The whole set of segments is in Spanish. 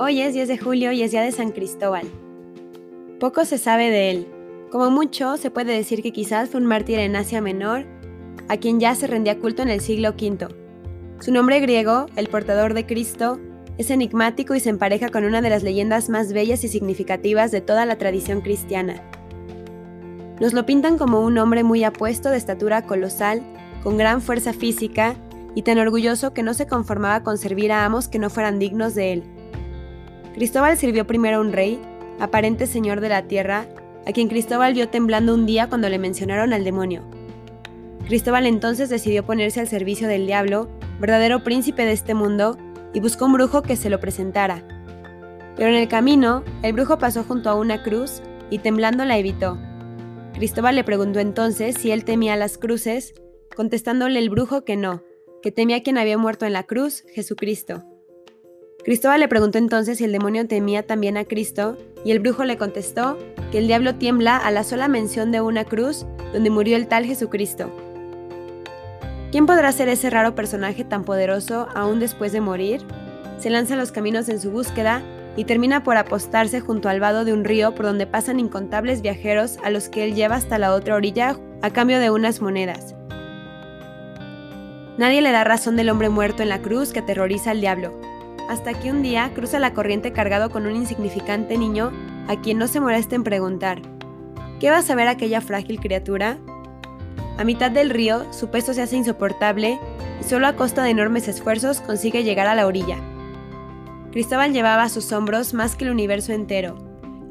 Hoy es 10 de julio y es día de San Cristóbal. Poco se sabe de él. Como mucho, se puede decir que quizás fue un mártir en Asia Menor, a quien ya se rendía culto en el siglo V. Su nombre griego, el portador de Cristo, es enigmático y se empareja con una de las leyendas más bellas y significativas de toda la tradición cristiana. Nos lo pintan como un hombre muy apuesto, de estatura colosal, con gran fuerza física y tan orgulloso que no se conformaba con servir a amos que no fueran dignos de él. Cristóbal sirvió primero a un rey, aparente señor de la tierra, a quien Cristóbal vio temblando un día cuando le mencionaron al demonio. Cristóbal entonces decidió ponerse al servicio del diablo, verdadero príncipe de este mundo, y buscó un brujo que se lo presentara. Pero en el camino, el brujo pasó junto a una cruz y temblando la evitó. Cristóbal le preguntó entonces si él temía las cruces, contestándole el brujo que no, que temía a quien había muerto en la cruz, Jesucristo. Cristóbal le preguntó entonces si el demonio temía también a Cristo, y el brujo le contestó que el diablo tiembla a la sola mención de una cruz donde murió el tal Jesucristo. ¿Quién podrá ser ese raro personaje tan poderoso aún después de morir? Se lanza los caminos en su búsqueda y termina por apostarse junto al vado de un río por donde pasan incontables viajeros a los que él lleva hasta la otra orilla a cambio de unas monedas. Nadie le da razón del hombre muerto en la cruz que aterroriza al diablo, hasta que un día cruza la corriente cargado con un insignificante niño a quien no se molesta en preguntar, ¿qué va a saber aquella frágil criatura? A mitad del río, su peso se hace insoportable y solo a costa de enormes esfuerzos consigue llegar a la orilla. Cristóbal llevaba a sus hombros más que el universo entero,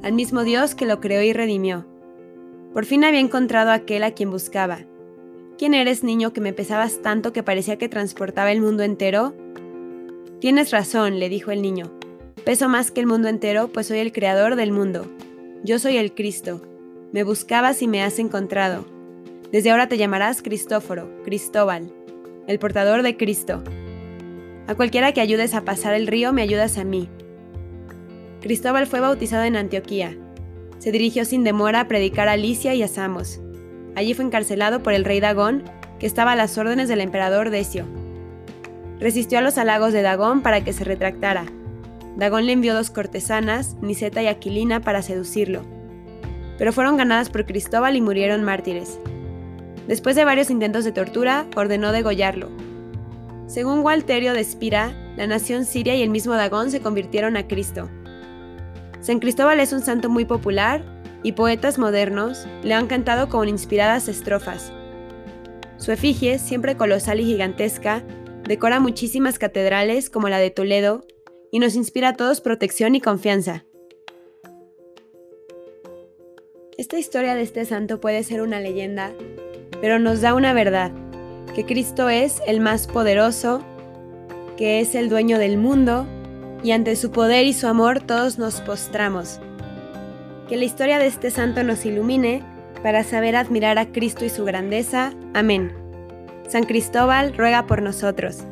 al mismo Dios que lo creó y redimió. Por fin había encontrado a aquel a quien buscaba. ¿Quién eres, niño, que me pesabas tanto que parecía que transportaba el mundo entero? Tienes razón, le dijo el niño. Peso más que el mundo entero, pues soy el creador del mundo. Yo soy el Cristo. Me buscabas y me has encontrado. Desde ahora te llamarás Cristóforo, Cristóbal, el portador de Cristo. A cualquiera que ayudes a pasar el río, me ayudas a mí. Cristóbal fue bautizado en Antioquía. Se dirigió sin demora a predicar a Licia y a Samos. Allí fue encarcelado por el rey Dagón, que estaba a las órdenes del emperador Decio. Resistió a los halagos de Dagón para que se retractara. Dagón le envió dos cortesanas, Niseta y Aquilina, para seducirlo. Pero fueron ganadas por Cristóbal y murieron mártires. Después de varios intentos de tortura, ordenó degollarlo. Según Walterio de Espira, la nación siria y el mismo Dagón se convirtieron a Cristo. San Cristóbal es un santo muy popular y poetas modernos le han cantado con inspiradas estrofas. Su efigie, siempre colosal y gigantesca, decora muchísimas catedrales como la de Toledo y nos inspira a todos protección y confianza. Esta historia de este santo puede ser una leyenda, pero nos da una verdad, que Cristo es el más poderoso, que es el dueño del mundo, y ante su poder y su amor todos nos postramos. Que la historia de este santo nos ilumine para saber admirar a Cristo y su grandeza. Amén. San Cristóbal ruega por nosotros.